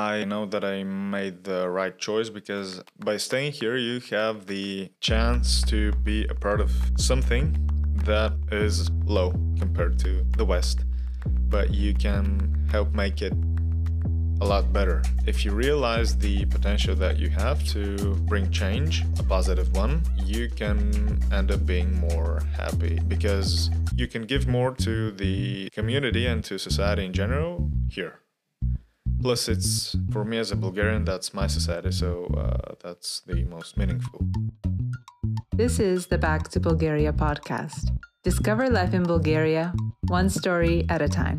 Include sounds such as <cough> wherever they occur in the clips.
I know that I made the right choice because by staying here, you have the chance to be a part of something that is low compared to the West, but you can help make it a lot better. If you realize the potential that you have to bring change, a positive one, you can end up being more happy because you can give more to the community and to society in general here. Plus, it's for me as a Bulgarian, that's my society, so uh, that's the most meaningful. This is the Back to Bulgaria podcast. Discover life in Bulgaria, one story at a time.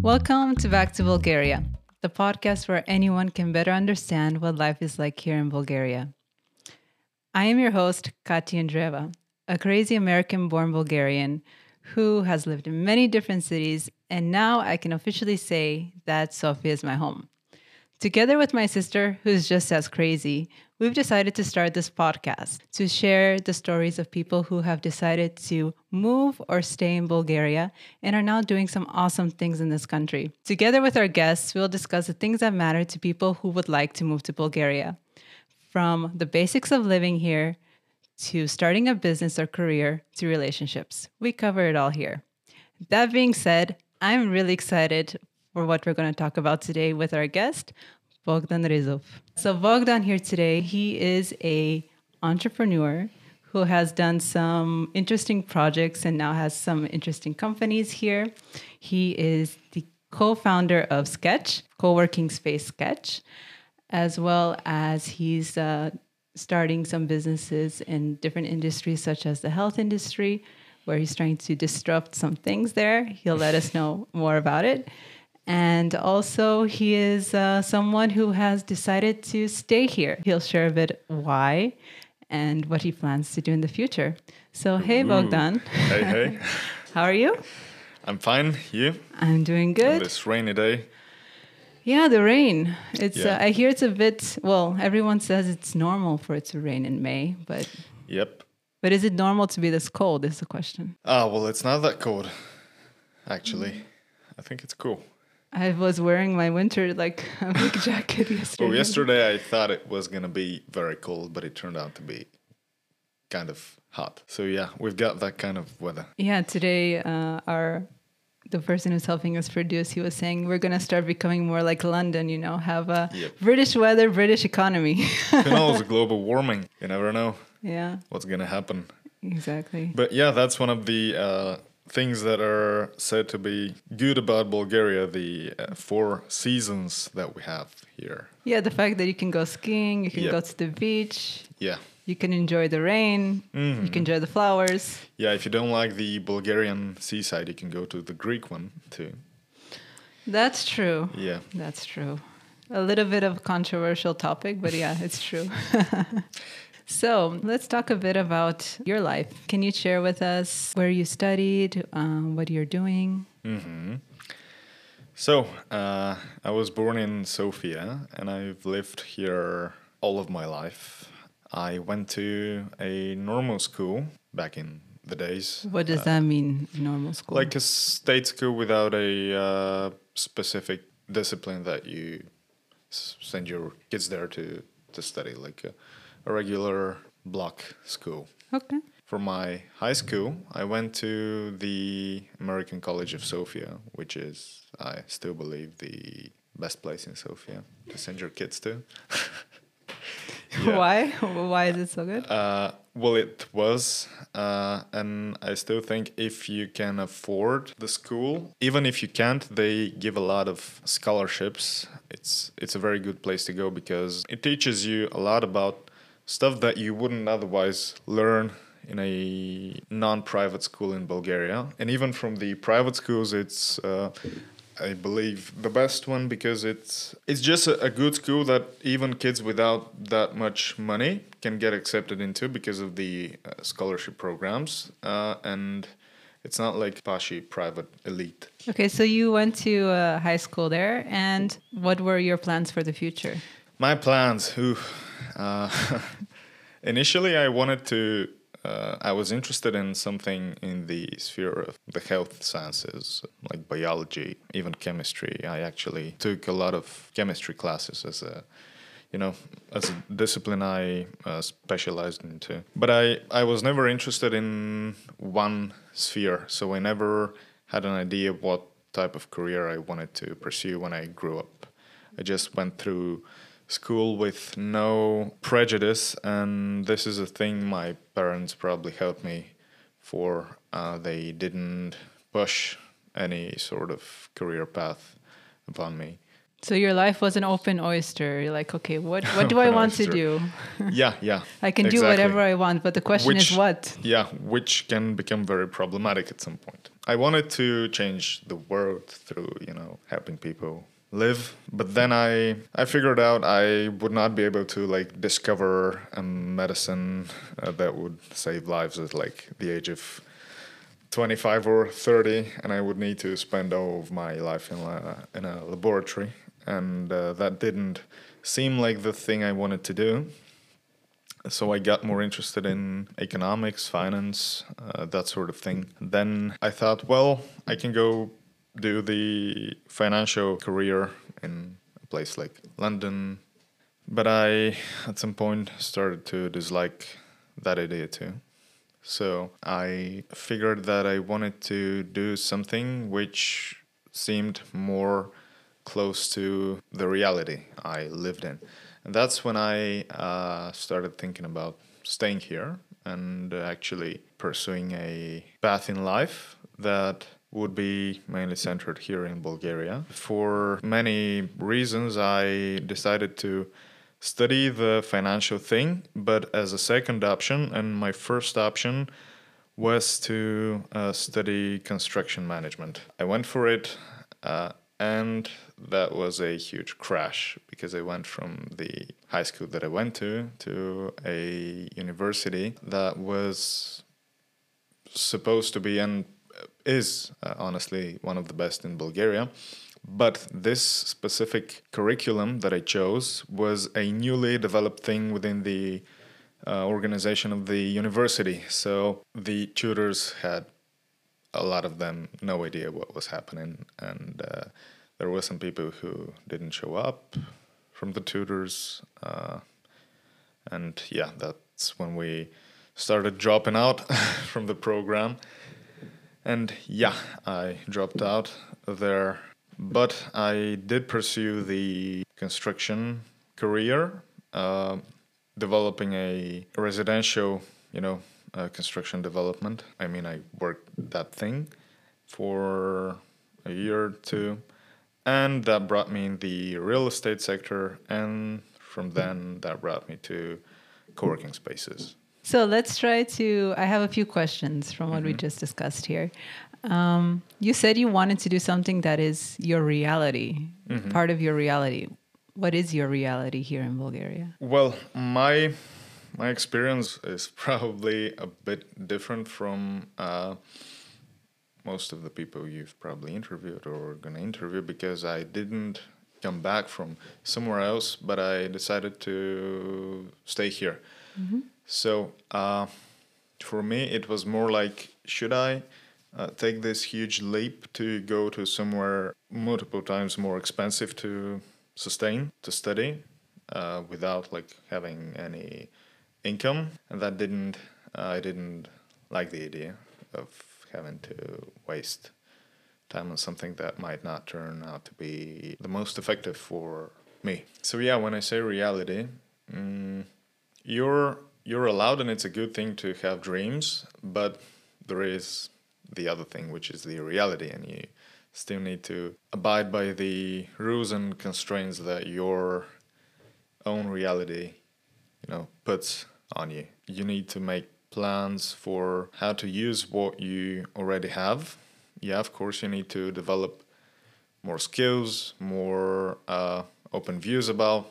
Welcome to Back to Bulgaria, the podcast where anyone can better understand what life is like here in Bulgaria. I am your host, Katya Andreeva, a crazy American born Bulgarian who has lived in many different cities, and now I can officially say that Sofia is my home. Together with my sister, who's just as crazy, we've decided to start this podcast to share the stories of people who have decided to move or stay in Bulgaria and are now doing some awesome things in this country. Together with our guests, we'll discuss the things that matter to people who would like to move to Bulgaria. From the basics of living here to starting a business or career to relationships. We cover it all here. That being said, I'm really excited for what we're going to talk about today with our guest, Bogdan Rizov. So Bogdan here today, he is a entrepreneur who has done some interesting projects and now has some interesting companies here. He is the co-founder of Sketch, co-working space Sketch, as well as he's uh, starting some businesses in different industries, such as the health industry, where he's trying to disrupt some things there. He'll let us know <laughs> more about it. And also, he is uh, someone who has decided to stay here. He'll share a bit why and what he plans to do in the future. So, hey, Ooh. Bogdan. Hey, hey. <laughs> How are you? I'm fine. You? I'm doing good. On this rainy day. Yeah, the rain. It's. Yeah. Uh, I hear it's a bit. Well, everyone says it's normal for it to rain in May, but. Yep. But is it normal to be this cold? Is the question. Ah, well, it's not that cold. Actually, mm. I think it's cool. I was wearing my winter like <laughs> big jacket <laughs> yesterday. Well, yesterday I thought it was gonna be very cold, but it turned out to be kind of hot. So yeah, we've got that kind of weather. Yeah, today uh, our the person who's helping us produce, he was saying we're going to start becoming more like London, you know, have a yep. British weather, British economy. Who knows? <laughs> Global warming. You never know. Yeah. What's going to happen? Exactly. But yeah, that's one of the uh, things that are said to be good about Bulgaria the uh, four seasons that we have here. Yeah, the fact that you can go skiing, you can yep. go to the beach. Yeah. You can enjoy the rain. Mm-hmm. You can enjoy the flowers. Yeah, if you don't like the Bulgarian seaside, you can go to the Greek one too. That's true. Yeah. That's true. A little bit of controversial topic, but yeah, it's true. <laughs> so let's talk a bit about your life. Can you share with us where you studied, um, what you're doing? Mm-hmm. So uh, I was born in Sofia, and I've lived here all of my life. I went to a normal school back in the days. What does uh, that mean, normal school? Like a state school without a uh, specific discipline that you send your kids there to, to study, like a, a regular block school. Okay. For my high school, I went to the American College of Sofia, which is, I still believe, the best place in Sofia to send your kids to. <laughs> Yeah. Why? Why is it so good? Uh, well, it was, uh, and I still think if you can afford the school, even if you can't, they give a lot of scholarships. It's it's a very good place to go because it teaches you a lot about stuff that you wouldn't otherwise learn in a non-private school in Bulgaria. And even from the private schools, it's uh, I believe the best one because it's it's just a, a, good school that even kids without that much money can get accepted into because of the uh, scholarship programs uh, and it's not like Pashi private elite. Okay, so you went to uh, high school there, and what were your plans for the future? My plans, uh, <laughs> initially I wanted to uh, I was interested in something in the sphere of the health sciences, like biology, even chemistry. I actually took a lot of chemistry classes as a you know, as a discipline I uh, specialized into. But I, I was never interested in one sphere, so I never had an idea what type of career I wanted to pursue when I grew up. I just went through school with no prejudice, and this is a thing my parents probably helped me for. Uh, they didn't push any sort of career path upon me. So your life was an open oyster. You're like, okay, what <laughs> what do I want oyster. to do? <laughs> yeah, yeah. I can do whatever I want, but the question Which- is what? Yeah, which can become very problematic at some point. I wanted to change the world through, you know, helping people live, but then I I figured out I would not be able to like discover a medicine uh, that would save lives at like the age of 25 or 30 and I would need to spend all of my life in a, in a laboratory and uh, that didn't seem like the thing I wanted to do so I got more interested in economics, finance, uh, that sort of thing. Then I thought, well, I can go do the financial career in a place like London. But I, at some point, started to dislike that idea too. So I figured that I wanted to do something which seemed more close to the reality I lived in. And that's when I uh, started thinking about staying here and actually pursuing a path in life that would be mainly centered here in Bulgaria. For many reasons, I decided to study the financial thing, but as a second option, and my first option was to uh, study construction management. I went for it, uh, and that was a huge crash because I went from the high school that I went to to a university that was supposed to be and is uh, honestly one of the best in Bulgaria. But this specific curriculum that I chose was a newly developed thing within the uh, organization of the university. So the tutors had a lot of them no idea what was happening, and uh, there were some people who didn't show up from the tutors, uh, and yeah, that's when we started dropping out <laughs> from the program. And yeah, I dropped out there, but I did pursue the construction career, uh, developing a residential, you know, uh, construction development. I mean, I worked that thing for a year or two, and that brought me in the real estate sector, and from then that brought me to co-working spaces. So let's try to. I have a few questions from what we just discussed here. Um, you said you wanted to do something that is your reality, part of your reality. What is your reality here in Bulgaria? Well, my my experience is <laughs> probably a bit different from uh, most of the people you've probably interviewed or are gonna interview because I didn't come back from somewhere else, but I decided to stay here. So uh, for me, it was more like, should I uh, take this huge leap to go to somewhere multiple times more expensive to sustain, to study, uh, without like having any income? And that didn't, I didn't like the idea of having to waste time on something that might not turn out to be the most effective for me. So yeah, when I say reality, mm, you're you're allowed and it's a good thing to have dreams, but there is the other thing which is the reality and you still need to abide by the rules and constraints that your own reality, you know, puts on you. You need to make plans for how to use what you already have. Yeah, of course, you need to develop more skills, more uh, open views about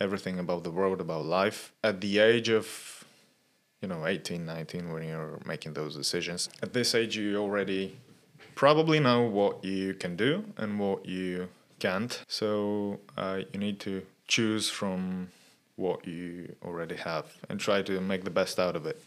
everything about the world, about life. At the age of, you know, 18, 19, when you're making those decisions, at this age, you already probably know what you can do and what you can't. So uh, you need to choose from what you already have and try to make the best out of it.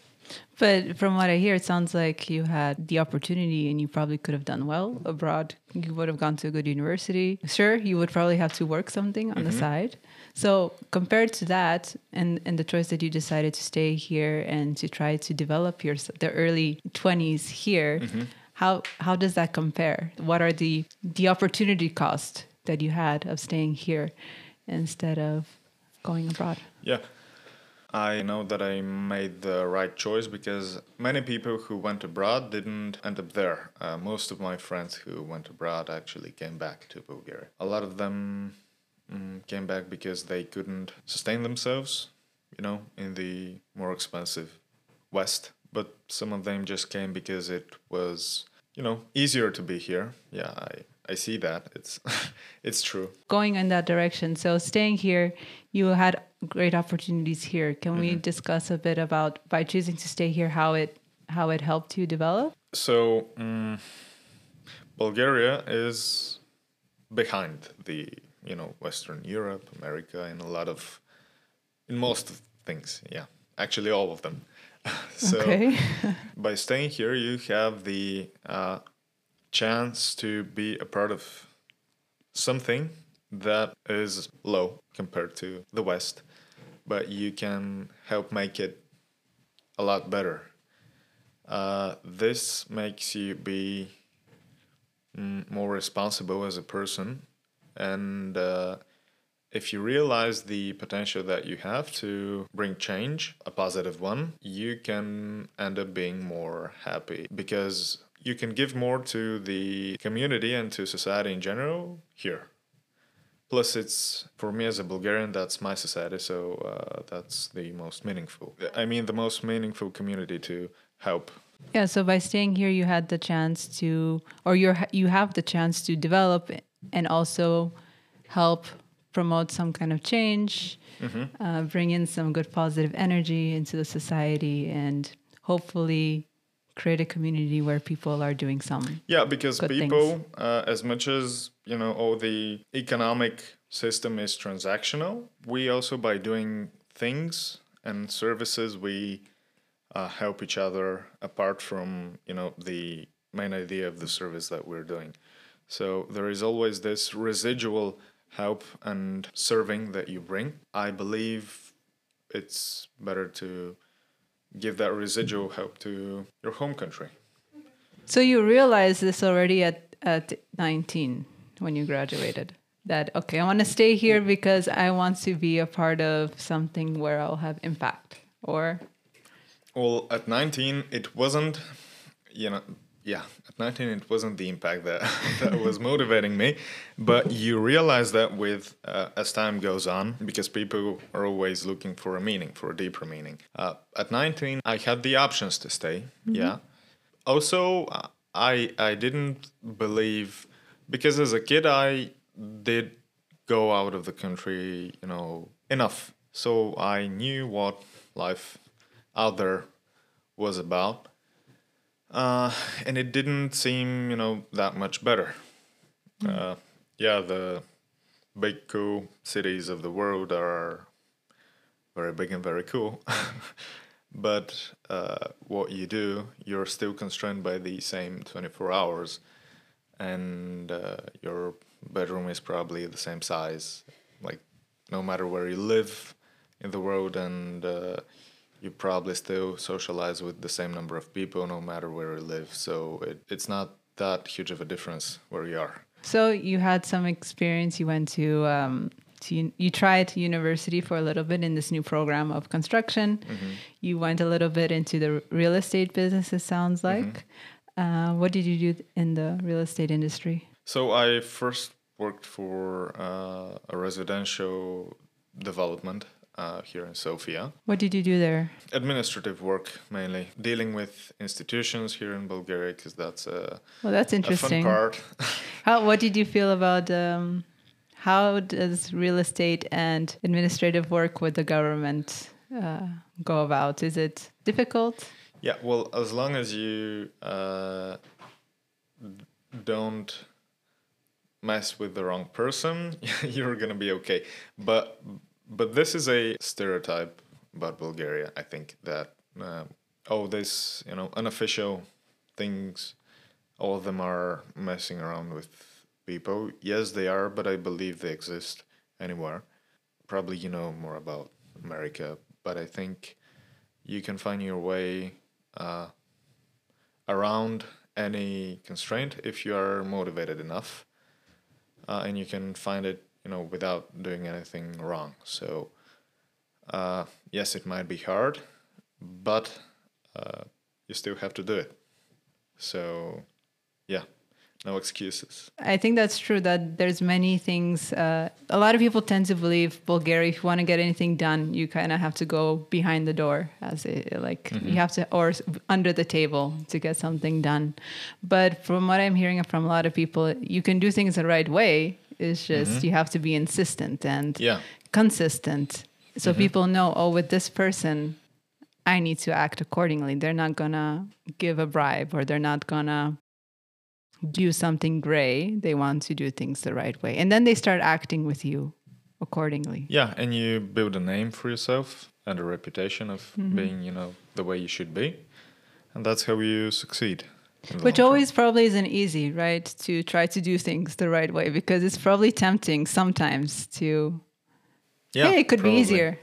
But from what I hear, it sounds like you had the opportunity and you probably could have done well abroad. You would have gone to a good university. Sure, you would probably have to work something on the side. So compared to that and, and the choice that you decided to stay here and to try to develop your the early 20s here, how how does that compare? What are the the opportunity cost that you had of staying here instead of going abroad? Yeah. I know that I made the right choice because many people who went abroad didn't end up there. Uh, most of my friends who went abroad actually came back to Bulgaria. A lot of them mm, came back because they couldn't sustain themselves, you know, in the more expensive West. But some of them just came because it was, you know, easier to be here. Yeah, I, I see that. It's <laughs> it's true. going in that direction. So staying here, you had great opportunities here. Can we discuss a bit about by choosing to stay here how it how it helped you develop? So, mm Bulgaria is behind the you know Western Europe, America, and a lot of in most of things. Yeah, actually all of them. <laughs> so okay. <laughs> by staying here, you have the uh, chance to be a part of something that is low compared to the West, but you can help make it a lot better. Uh, this makes you be mm, more responsible as a person, and uh, if you realize the potential that you have to bring change, a positive one, you can end up being more happy because you can give more to the community and to society in general here. Plus, it's for me as a Bulgarian, that's my society, so uh, that's the most meaningful. I mean, the most meaningful community to help. Yeah, so by staying here you had the chance to or you're you have the chance to develop and also help promote some kind of change, uh, bring in some good positive energy into the society and hopefully create a community where people are doing some Yeah, because people, uh, as much as you know, all the economic system is transactional, we also by doing things and services, we uh, help each other apart from you know the main idea of the service that we're doing. So there is always this residual help and serving that you bring. I believe it's better to give that residual help to your home country. So you realized this already at, at 19 when you graduated that, okay, I want to stay here because I want to be a part of something where I'll have impact. Or, Well, at 19, it wasn't, you know, yeah, at 19, it wasn't the impact that, <laughs> that was motivating me. But you realize that with, uh, as time goes on, because people are always looking for a meaning, for a deeper meaning. Uh, at 19, I had the options to stay, yeah. Also, uh, I, I didn't believe, because as a kid, I did go out of the country, you know, enough. So I knew what life out there was about. Uh, and it didn't seem, you know, that much better. Uh, yeah, the big cool cities of the world are very big and very cool. <laughs> but uh, what you do, you're still constrained by the same 24 hours. And uh, your bedroom is probably the same size, like no matter where you live in the world, and uh, you probably still socialize with the same number of people no matter where you live. So it, it's not that huge of a difference where you are. so you had some experience. You went to, um, to you tried university for a little bit in this new program of construction. You went a little bit into the real estate business, it sounds like. Uh, what did you do in the real estate industry? So I first worked for uh, a residential development uh, here in Sofia. What did you do there? Administrative work mainly, dealing with institutions here in Bulgaria because that's a, Well, that's interesting. part. <laughs> How? What did you feel about? Um, how does real estate and administrative work with the government uh, go about? Is it difficult? Yeah, well, as long as you uh, don't mess with the wrong person, <laughs> you're gonna be okay. But but this is a stereotype about Bulgaria. I think that uh, oh, this you know unofficial things, all of them are messing around with people. Yes, they are, but I believe they exist anywhere. Probably you know more about America, but I think you can find your way uh, around any constraint if you are motivated enough, uh, and you can find it you know without doing anything wrong. So uh, yes, it might be hard, but uh, you still have to do it. So yeah no excuses i think that's true that there's many things uh, a lot of people tend to believe bulgaria if you want to get anything done you kind of have to go behind the door as it, like mm-hmm. you have to or under the table to get something done but from what i'm hearing from a lot of people you can do things the right way it's just mm-hmm. you have to be insistent and yeah. consistent so mm-hmm. people know oh with this person I need to act accordingly. They're not gonna give a bribe or they're not gonna do something gray. They want to do things the right way. And then they start acting with you accordingly. Yeah, and you build a name for yourself and a reputation of mm-hmm. being, you know, the way you should be. And that's how you succeed. Which always probably isn't easy, right? To try to do things the right way because it's probably tempting sometimes to yeah, hey, it could probably. be easier.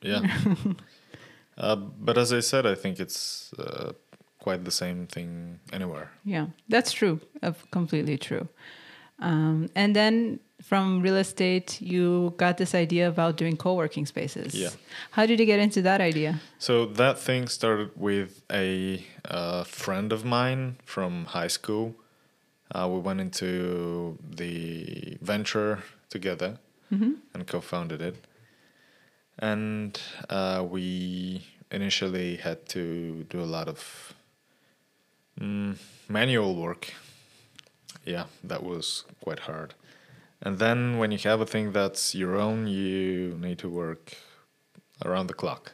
Yeah. <laughs> uh, but as I said, I think it's uh, quite the same thing anywhere. Yeah, that's true. Uh, completely true. Um, and then from real estate, you got this idea about doing co working spaces. Yeah. How did you get into that idea? So that thing started with a uh, friend of mine from high school. Uh, we went into the venture together mm-hmm. and co founded it. And uh, we initially had to do a lot of Mm, manual work. Yeah, that was quite hard. And then when you have a thing that's your own, you need to work around the clock.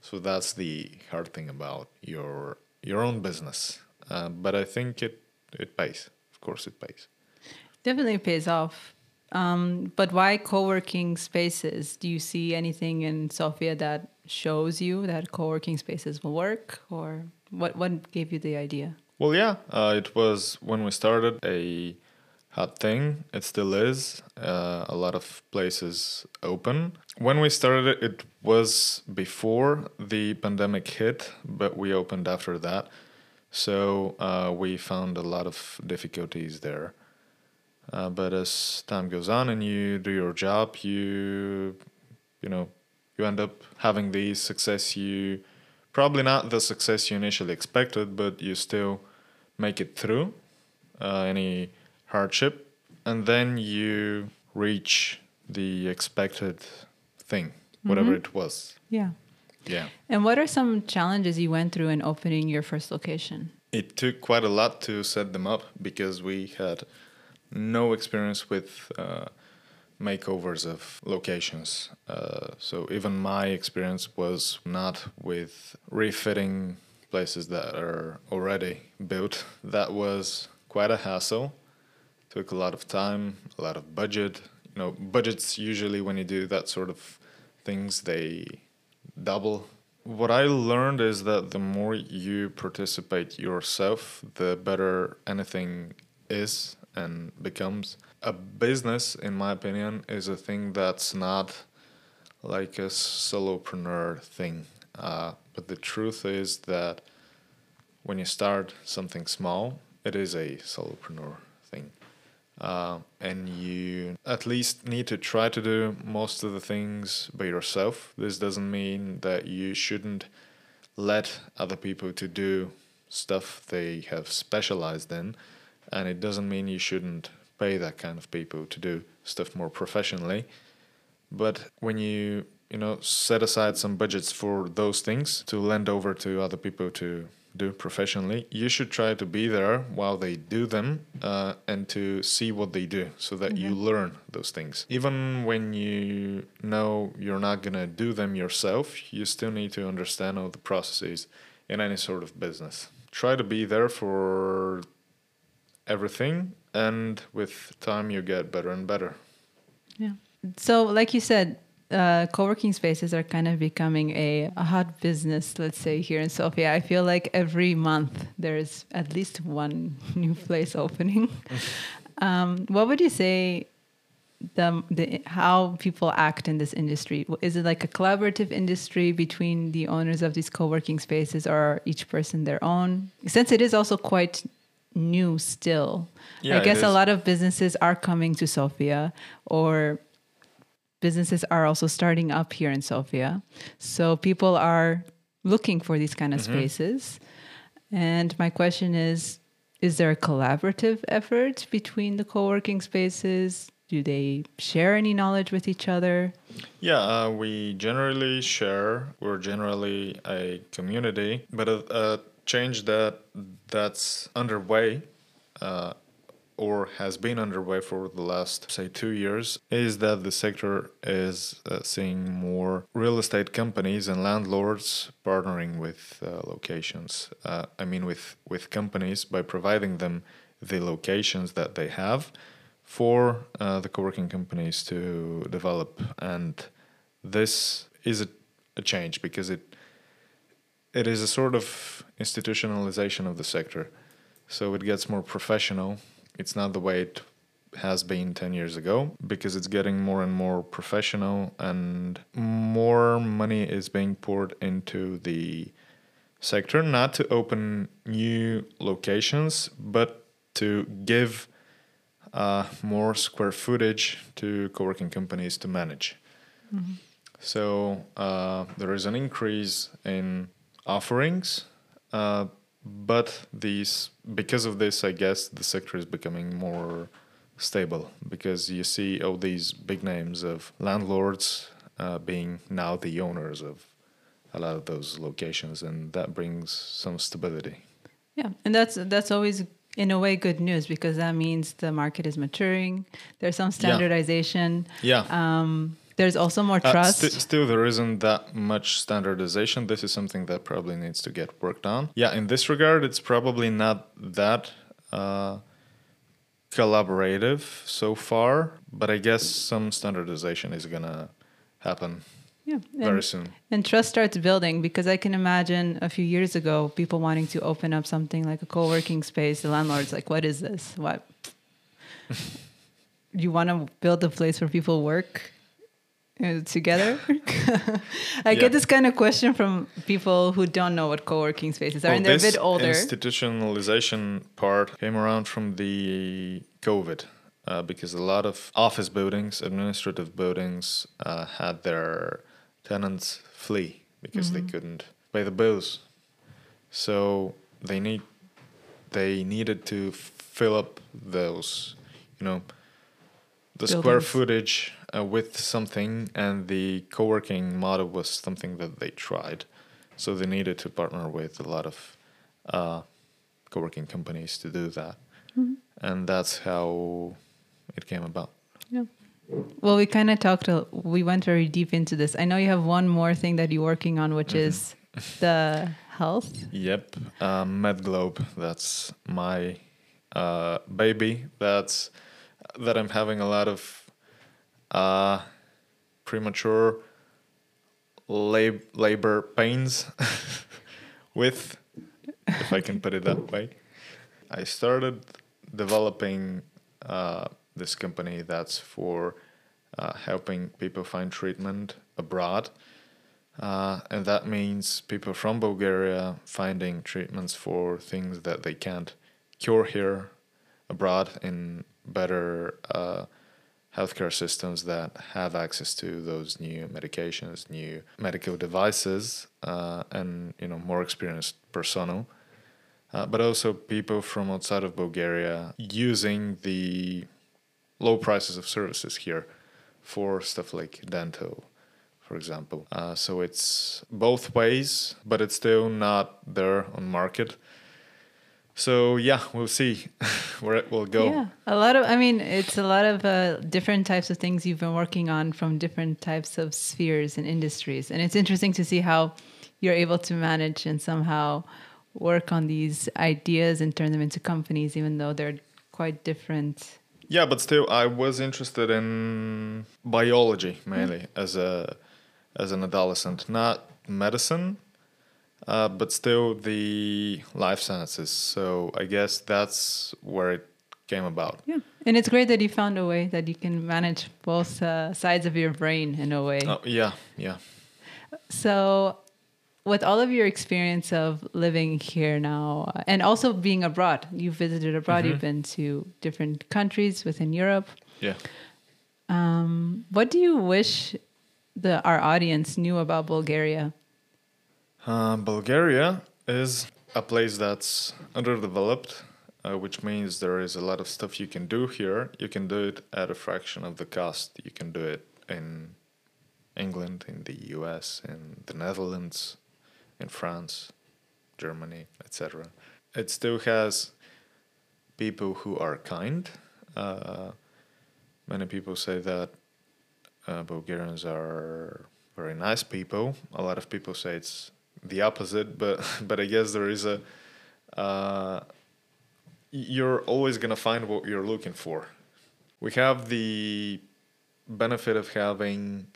So that's the hard thing about your your own business. Uh, but I think it it pays. Of course, it pays. Definitely pays off. Um, but why co-working spaces? Do you see anything in Sofia that shows you that co-working spaces will work, or what? What gave you the idea? Well, yeah, uh, it was when we started a hot thing. It still is. Uh, a lot of places open. When we started it, was before the pandemic hit, but we opened after that. So uh, we found a lot of difficulties there. Uh, but as time goes on and you do your job, you you know you end up having the success you probably not the success you initially expected, but you still make it through uh, any hardship, and then you reach the expected thing, whatever mm-hmm. it was. Yeah. Yeah. And what are some challenges you went through in opening your first location? It took quite a lot to set them up because we had no experience with uh, makeovers of locations. Uh, so even my experience was not with refitting places that are already built. That was quite a hassle. Took a lot of time, a lot of budget. You know, budgets usually when you do that sort of things they double. What I learned is that the more you participate yourself, the better anything is and becomes. A business, in my opinion, is a thing that's not like a solopreneur thing. Uh, but the truth is that when you start something small, it is a solopreneur thing. Uh, and you at least need to try to do most of the things by yourself. This doesn't mean that you shouldn't let other people to do stuff they have specialized in, and it doesn't mean you shouldn't pay that kind of people to do stuff more professionally. But when you you know set aside some budgets for those things to lend over to other people to do professionally. You should try to be there while they do them uh, and to see what they do so that mm-hmm. you learn those things. Even when you know you're not going to do them yourself you still need to understand all the processes in any sort of business. Try to be there for everything and with time you get better and better. Yeah. So like you said uh, co-working spaces are kind of becoming a, a hot business, let's say here in Sofia. I feel like every month there's at least one <laughs> new place opening. <laughs> um, what would you say the, the how people act in this industry? Is it like a collaborative industry between the owners of these co-working spaces, or each person their own? Since it is also quite new still, Yeah, I guess a lot of businesses are coming to Sofia, or businesses are also starting up here in Sofia. So people are looking for these kind of Mm-hmm. spaces. And my question is is there a collaborative effort between the co-working spaces? Do they share any knowledge with each other? Yeah, uh, we generally share. We're generally a community, but a, a change that that's underway, uh, or has been underway for the last say two years, is that the sector is uh, seeing more real estate companies and landlords partnering with uh, locations. Uh, I mean, with with companies by providing them the locations that they have for uh, the co-working companies to develop and this is a, a change because it it is a sort of institutionalization of the sector so it gets more professional it's not the way it has been 10 years ago because it's getting more and more professional and more money is being poured into the sector not to open new locations but to give uh, more square footage to co-working companies to manage. So uh, there is an increase in offerings, uh, but these because of this, I guess the sector is becoming more stable because you see all these big names of landlords uh, being now the owners of a lot of those locations, and that brings some stability. Yeah, and that's that's always in a way good news because that means the market is maturing. There's some standardization. Yeah. Um, there's also more Uh, trust. still, there isn't that much standardization. This is something that probably needs to get worked on. Yeah, in this regard, it's probably not that uh, collaborative so far, but I guess some standardization is gonna happen yeah, very soon. and trust starts building because I can imagine a few years ago people wanting to open up something like a co-working space. The landlord's like, "What is this? What? <laughs> you want to build a place where people work?" Uh, Together, <laughs> <laughs> I Yeah. get this kind of question from people who don't know what co-working spaces are, Well, and they're a bit older. institutionalization part came around from the COVID uh, because a lot of office buildings, administrative buildings, uh, had their tenants flee because they couldn't pay the bills. So they need they needed to fill up those, you know, the square footage uh, with something, and the co-working model was something that they tried. So they needed to partner with a lot of uh, co-working companies to do that, and that's how it came about. Yeah. Well, we kind of talked, a, we went very deep into this. I know you have one more thing that you're working on, which is the health. Yep, uh, MedGlobe. That's my uh, baby. That's that I'm having a lot of uh, premature lab- labor pains <laughs> with, if I can put it that way. I started developing uh, this company that's for uh, helping people find treatment abroad. Uh, and that means people from Bulgaria finding treatments for things that they can't cure here abroad in better uh, healthcare systems that have access to those new medications, new medical devices, uh, and you know more experienced personnel. Uh, but also people from outside of Bulgaria using the low prices of services here for stuff like dental, for example. Uh, so it's both ways, but it's still not there on market. So yeah, we'll see <laughs> where it will go. Yeah, a lot of. I mean, it's a lot of uh, different types of things you've been working on from different types of spheres and industries, and it's interesting to see how you're able to manage and somehow work on these ideas and turn them into companies, even though they're quite different Yeah, but still, I was interested in biology mainly as a as an adolescent, not medicine, uh, but still the life sciences. So I guess that's where it came about. Yeah. And it's great that you found a way that you can manage both uh, sides of your brain in a way. Oh, yeah, yeah. So, with all of your experience of living here now uh, and also being abroad, you've visited abroad, you've been to different countries within Europe. Yeah. Um, what do you wish the our audience knew about Bulgaria? Uh, Bulgaria is a place that's underdeveloped, uh, which means there is a lot of stuff you can do here. You can do it at a fraction of the cost. You can do it in England, in the US, in the Netherlands, in France, Germany, etc. It still has people who are kind. Uh, many people say that uh, Bulgarians are very nice people. A lot of people say it's the opposite, but <laughs> but I guess there is a uh, you're always gonna find what you're looking for. We have the benefit of having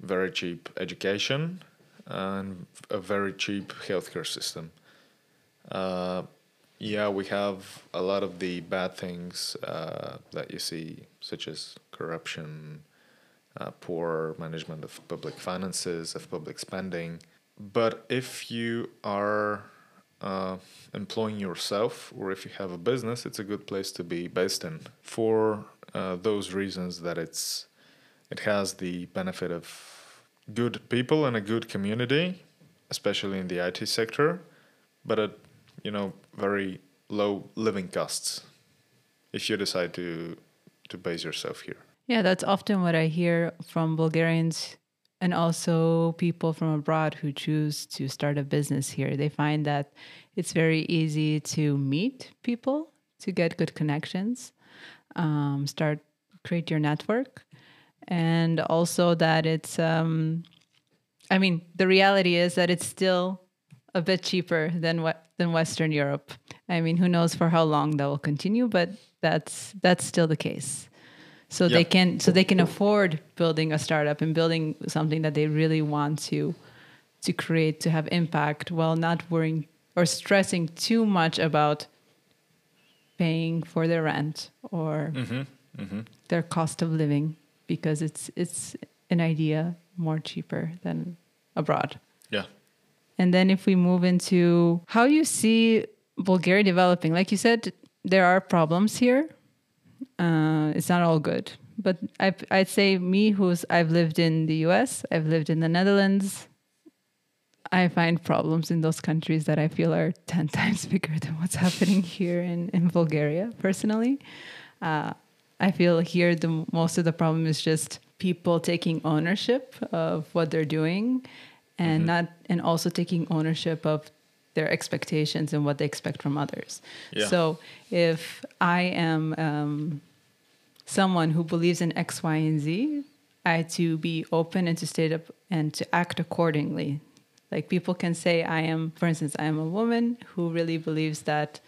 very cheap education and a very cheap healthcare system. Uh, yeah, we have a lot of the bad things uh, that you see, such as corruption, uh, poor management of public finances, of public spending. But if you are uh, employing yourself or if you have a business, it's a good place to be based in for uh, those reasons that it's it has the benefit of good people and a good community, especially in the IT sector, but at you know very low living costs if you decide to to base yourself here. Yeah, that's often what I hear from Bulgarians and also people from abroad who choose to start a business here. They find that it's very easy to meet people, to get good connections, um, start create your network, and also that it's. Um, I mean, the reality is that it's still a bit cheaper than what than Western Europe. I mean, who knows for how long that will continue, but that's that's still the case so they can so they can afford building a startup and building something that they really want to to create to have impact while not worrying or stressing too much about paying for their rent or Mm-hmm. Mm-hmm. their cost of living because it's it's an idea more cheaper than abroad Yeah. and then if we move into how you see Bulgaria developing, like you said, there are problems here. Uh, it's not all good. But I, I'd say me, who's I've lived in the U.S., I've lived in the Netherlands. I find problems in those countries that I feel are <laughs> ten times bigger than what's happening here in, in Bulgaria. Personally, uh, I feel here the most of the problem is just people taking ownership of what they're doing, and not and also taking ownership of their expectations and what they expect from others. Yeah. So if I am um, someone who believes in X, Y, and Z, I had to be open and to state up and to act accordingly. Like people can say, I am, for instance, I am a woman who really believes that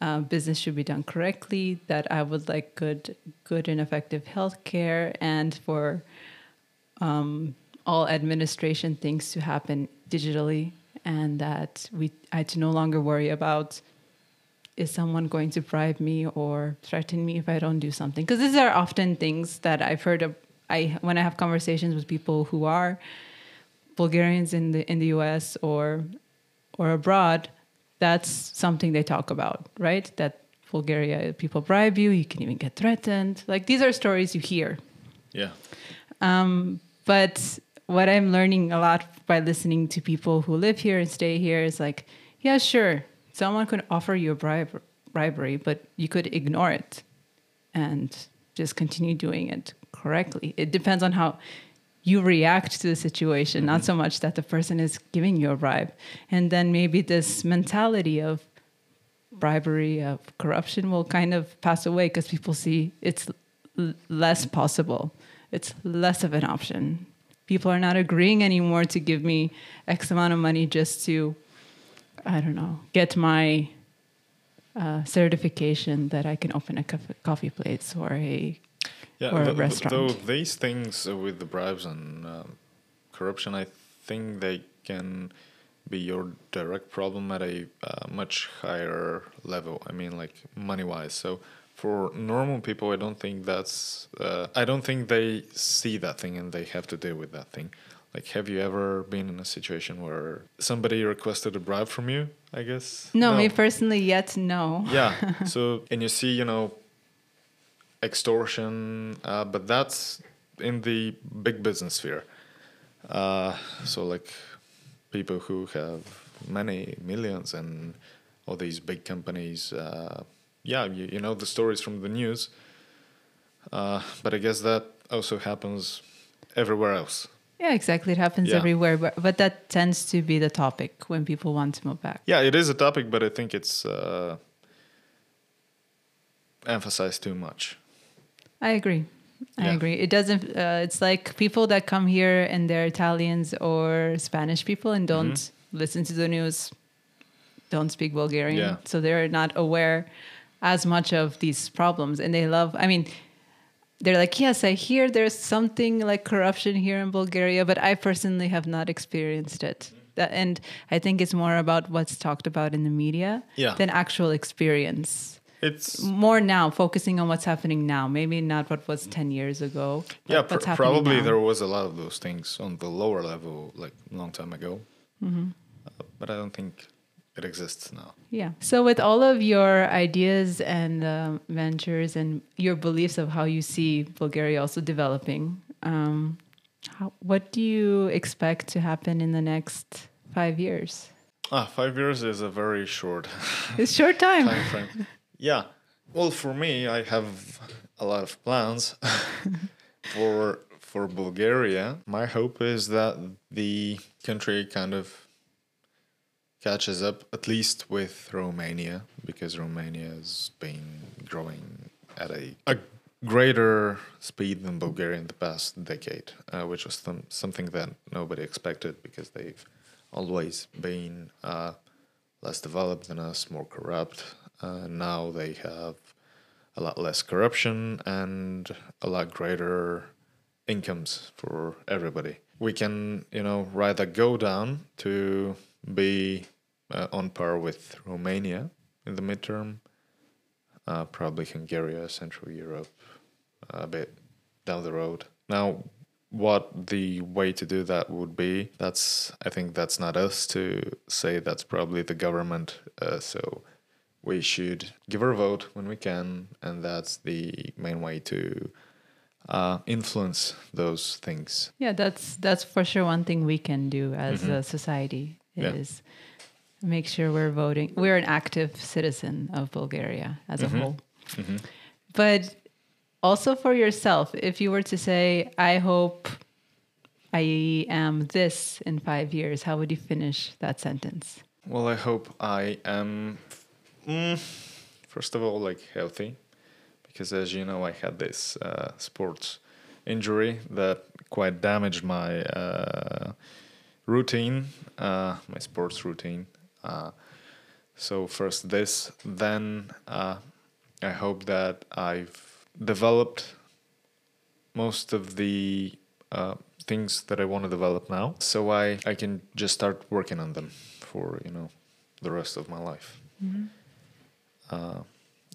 uh, business should be done correctly. That I would like good, good and effective healthcare, and for um, all administration things to happen digitally, and that we I had to no longer worry about is someone going to bribe me or threaten me if I don't do something? Because these are often things that I've heard of. I when I have conversations with people who are Bulgarians in the in the U.S. or or abroad, that's something they talk about, right? That Bulgaria people bribe you, you can even get threatened. Like these are stories you hear. Yeah. Um, but what I'm learning a lot by listening to people who live here and stay here is like, yeah, sure, someone could offer you a bribe, bribery, but you could ignore it and just continue doing it correctly. It depends on how you react to the situation, not so much that the person is giving you a bribe. And then maybe this mentality of bribery, of corruption will kind of pass away because people see it's less possible. It's less of an option. People are not agreeing anymore to give me X amount of money just to, I don't know, get my uh, certification that I can open a cof- coffee place or a Yeah, or a th- restaurant. though these things uh, with the bribes and um, corruption, I think they can be your direct problem at a uh, much higher level. I mean, like money wise. So for normal people, I don't think that's. Uh, I don't think they see that thing and they have to deal with that thing. Like, have you ever been in a situation where somebody requested a bribe from you? I guess. no, me personally yet no. <laughs> Yeah. <laughs> so and you see, you know, extortion, uh, but that's in the big business sphere. Uh, so like people who have many millions and all these big companies. Uh, yeah, you, you know the stories from the news. Uh, but I guess that also happens everywhere else. Yeah, exactly. It happens Yeah. everywhere, but, but that tends to be the topic when people want to move back. Yeah, it is a topic, but I think it's uh, emphasized too much. I agree. I Yeah. agree. It doesn't. Uh, it's like people that come here and they're Italians or Spanish people and don't Mm-hmm. listen to the news, don't speak Bulgarian, Yeah. so they're not aware as much of these problems. And they love. I mean, they're like, yes, I hear there's something like corruption here in Bulgaria, but I personally have not experienced it. And I think it's more about what's talked about in the media Yeah. than actual experience It's more now focusing on what's happening now maybe not what was 10 years ago yeah, pr- probably now. there was a lot of those things on the lower level like a long time ago, Mm-hmm. uh, but I don't think it exists now. yeah so with all of your ideas and um, ventures and your beliefs of how you see bulgaria also developing um, how, what do you expect to happen in the next five years Ah, five years is a very short <laughs> it's short time time frame. Yeah. Well, for me, I have a lot of plans <laughs> for for Bulgaria. My hope is that the country kind of catches up at least with Romania because Romania has been growing at a, a greater speed than Bulgaria in the past decade, uh, which was some, something that nobody expected because they've always been uh, less developed than us, more corrupt. Uh, now they have a lot less corruption and a lot greater incomes for everybody. We can, you know, rather go down to be uh, on par with Romania in the midterm, uh, probably Hungary, Central Europe, a bit down the road. Now, what the way to do that would be, that's, I think that's not us to say, that's probably the government. Uh, so we should give our vote when we can, and that's the main way to uh, influence those things. yeah that's that's for sure one thing we can do as a society Mm-hmm. Yeah. is make sure we're voting we're an active citizen of bulgaria as Mm-hmm. a whole but also for yourself if you were to say i hope i am this in five years how would you finish that sentence Well, I hope I am, mm, first of all, like healthy, because as you know, I had this uh, sports injury that quite damaged my uh, routine, uh, my sports routine. Uh, so first this, then uh, I hope that I've developed most of the uh, things that I want to develop now, so I I can just start working on them for you know the rest of my life. Uh,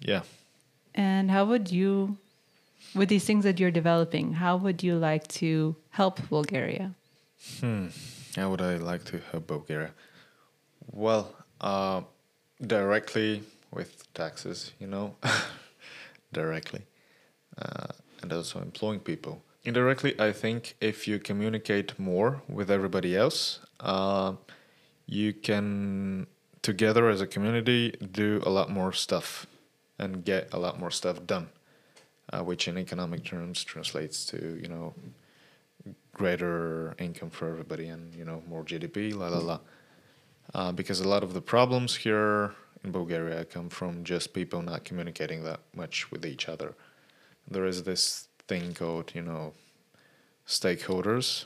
yeah. and how would you with these things that you're developing how would you like to help bulgaria Hmm. How would I like to help Bulgaria? Well, uh, directly with taxes, you know, <laughs> directly, uh, and also employing people. Indirectly, I think if you communicate more with everybody else, uh, you can together as a community do a lot more stuff and get a lot more stuff done, uh, which in economic terms translates to you know greater income for everybody and you know more GDP, la la la. Uh, because a lot of the problems here in Bulgaria come from just people not communicating that much with each other. There is this thing called you know stakeholders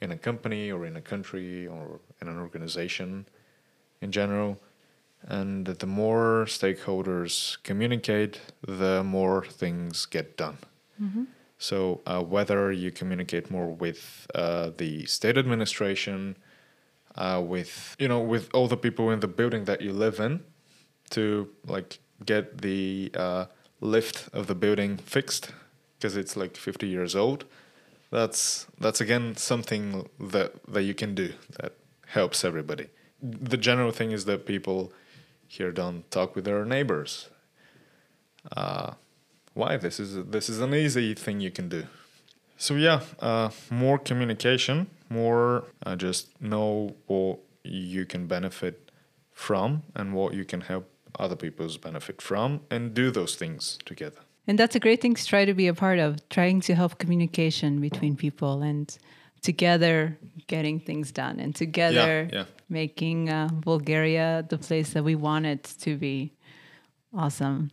in a company or in a country or in an organization in general, And the more stakeholders communicate, the more things get done. So uh, whether you communicate more with uh, the state administration, uh, with you know, with all the people in the building that you live in, to like get the uh, lift of the building fixed because it's like 50 years old. That's that's again something that that you can do that helps everybody. The general thing is that people here don't talk with their neighbors. Uh, why? This is this is an easy thing you can do. So yeah, uh, more communication, more uh, just know what you can benefit from and what you can help other people's benefit from, and do those things together. And that's a great thing to try to be a part of, trying to help communication between people and together getting things done and together yeah. making uh, Bulgaria the place that we want it to be. Awesome.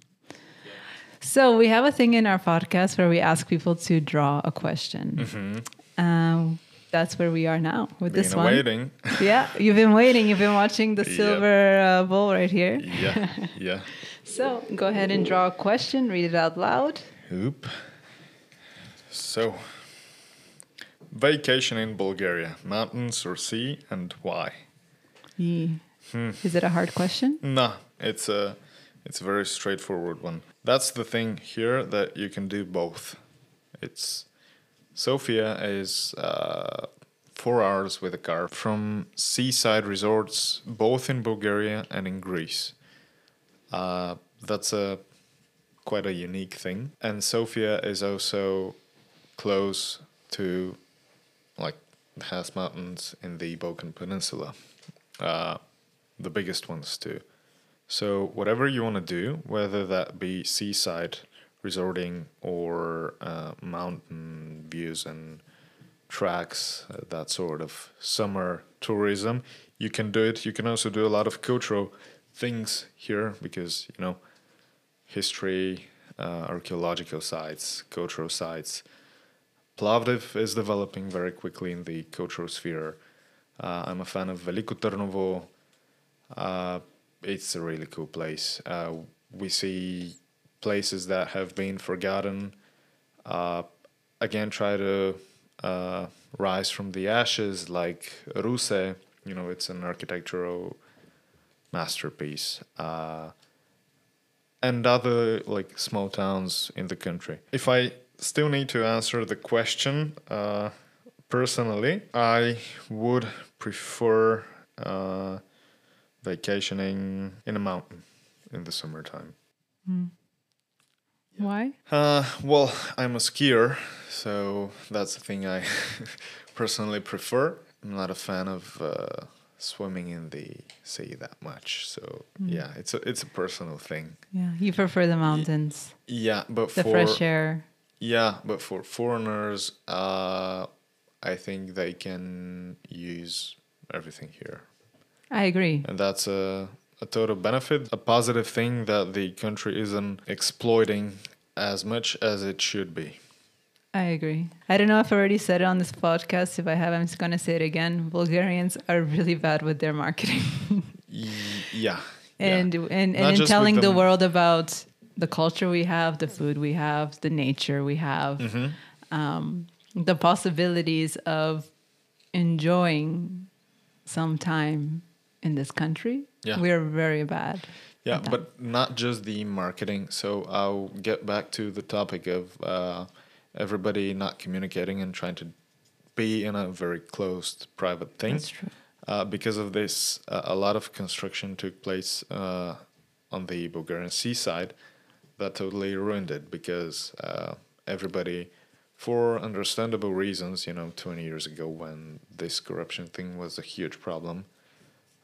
So we have a thing in our podcast where we ask people to draw a question. Um, that's where we are now with this one. waiting. <laughs> Yeah, you've been waiting. You've been watching the Yep. silver uh, bowl right here. yeah, <laughs> yeah. So go ahead and draw a question. Read it out loud. Oop. So, vacation in Bulgaria, mountains or sea, and why? Hmm. Is it a hard question? Nah, it's a it's a very straightforward one. That's the thing here that you can do both. It's Sofia is uh, four hours with a car from seaside resorts, both in Bulgaria and in Greece. Uh, that's a quite a unique thing, and Sofia is also close to like has mountains in the Balkan Peninsula, uh, the biggest ones too. So whatever you want to do, whether that be seaside resorting or uh, mountain views and tracks, uh, that sort of summer tourism, you can do it. You can also do a lot of cultural things here because you know history, uh, archaeological sites, cultural sites. Plovdiv is developing very quickly in the cultural sphere. Uh, I'm a fan of Veliko Trnovo. Uh, it's a really cool place. Uh, we see places that have been forgotten. Uh, again, try to uh, rise from the ashes, like Ruse. You know, it's an architectural masterpiece. Uh, and other like small towns in the country. If I still need to answer the question uh, personally, I would prefer uh, vacationing in a mountain in the summertime. Why? Uh, well, I'm a skier, so that's the thing I <laughs> personally prefer. I'm not a fan of uh, swimming in the sea that much, so yeah, it's a it's a personal thing. Yeah, you prefer the mountains, Yeah, but for the for fresh air. Yeah, but for foreigners, uh, I think they can use everything here, I agree. and that's a a total benefit, a positive thing that the country isn't exploiting as much as it should be. I agree. I don't know if I already said it on this podcast. If I have, I'm just going to say it again. Bulgarians are really bad with their marketing. Yeah, and yeah. and, and in telling the world about the culture we have, the food we have, the nature we have, Mm-hmm. um, the possibilities of enjoying some time in this country. Yeah. We're very bad. Yeah, but not just the marketing. So I'll get back to the topic of uh, everybody not communicating and trying to be in a very closed private thing. That's true. Uh, because of this, uh, a lot of construction took place uh, on the Bulgarian seaside that totally ruined it because uh, everybody, for understandable reasons, you know, 20 years ago when this corruption thing was a huge problem,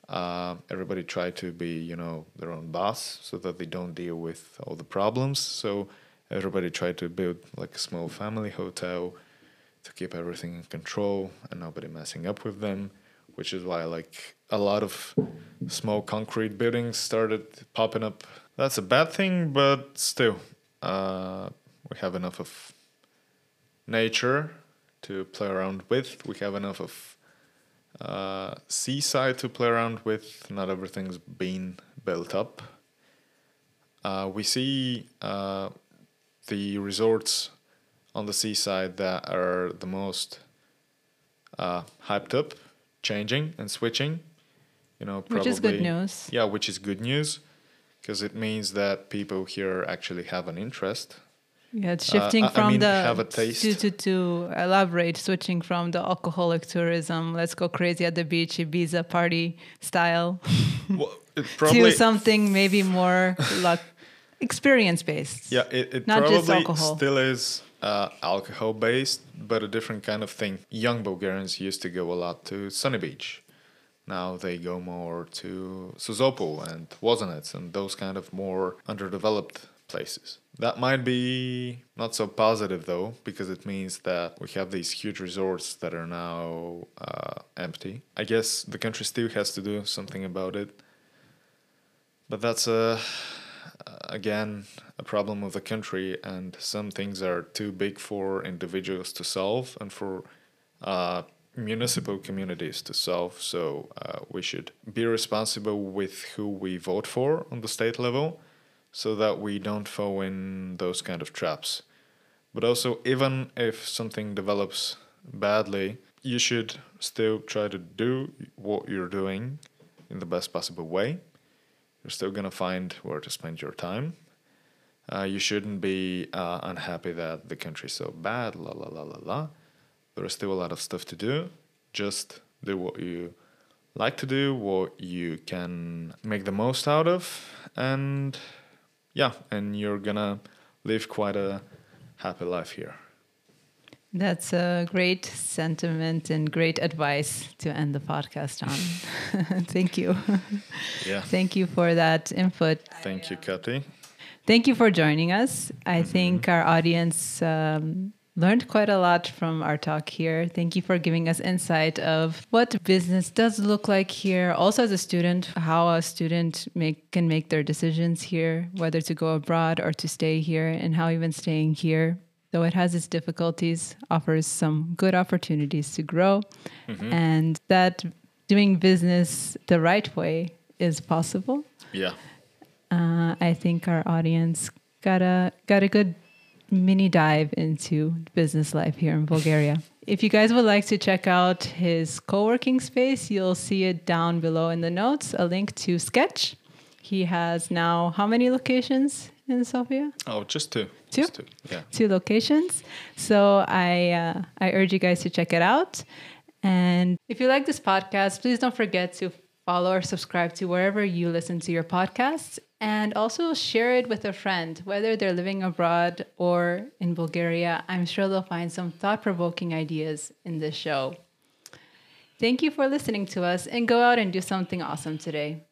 uh, everybody tried to be, you know, their own boss so that they don't deal with all the problems. So everybody tried to build like a small family hotel to keep everything in control and nobody messing up with them, which is why like a lot of small concrete buildings started popping up. That's a bad thing, but still, uh, we have enough of nature to play around with. We have enough of uh, seaside to play around with. Not everything's been built up. Uh, we see uh, the resorts on the seaside that are the most uh, hyped up, changing and switching. You know, Which is good news. Yeah, which is good news because it means that people here actually have an interest. Yeah, it's shifting I- I from mean, the have a taste. To, to to elaborate, switching from the alcoholic tourism, let's go crazy at the beach, Ibiza party style, <laughs> Well, it <laughs> to something maybe more luck experience based. Yeah, it, it Not just probably alcohol. still is uh, alcohol based, but a different kind of thing. Young Bulgarians used to go a lot to Sunny Beach. Now they go more to Sozopol and Lozenets and those kind of more underdeveloped places. That might be not so positive though, because it means that we have these huge resorts that are now uh, empty. I guess the country still has to do something about it. But that's a again a problem of the country and some things are too big for individuals to solve and for uh, municipal communities to solve so uh, we should be responsible with who we vote for on the state level so that we don't fall in those kind of traps but also even if something develops badly you should still try to do what you're doing in the best possible way you're still gonna find where to spend your time. Uh, you shouldn't be uh, unhappy that the country's so bad, la la la la la. There is still a lot of stuff to do. Just do what you like to do, what you can make the most out of, and yeah, and you're gonna live quite a happy life here. That's a great sentiment and great advice to end the podcast on. <laughs> Thank you. <laughs> Yeah. Thank you for that input. Thank you, Kathy. Thank you for joining us. I think our audience um, learned quite a lot from our talk here. Thank you for giving us insight of what business does look like here. Also, as a student, how a student make, can make their decisions here, whether to go abroad or to stay here, and how even staying here, though it has its difficulties, offers some good opportunities to grow, and that doing business the right way is possible. Yeah. Uh, I think our audience got a got a good mini dive into business life here in Bulgaria. <laughs> If you guys would like to check out his co-working space, you'll see it down below in the notes, a link to Sketch. He has now how many locations in Sofia? Oh, just two. Two? Just two. Yeah. two locations. So I uh, I urge you guys to check it out. And if you like this podcast, please don't forget to follow or subscribe to wherever you listen to your podcasts, and also share it with a friend, whether they're living abroad or in Bulgaria. I'm sure they'll find some thought provoking ideas in this show. Thank you for listening to us, and go out and do something awesome today.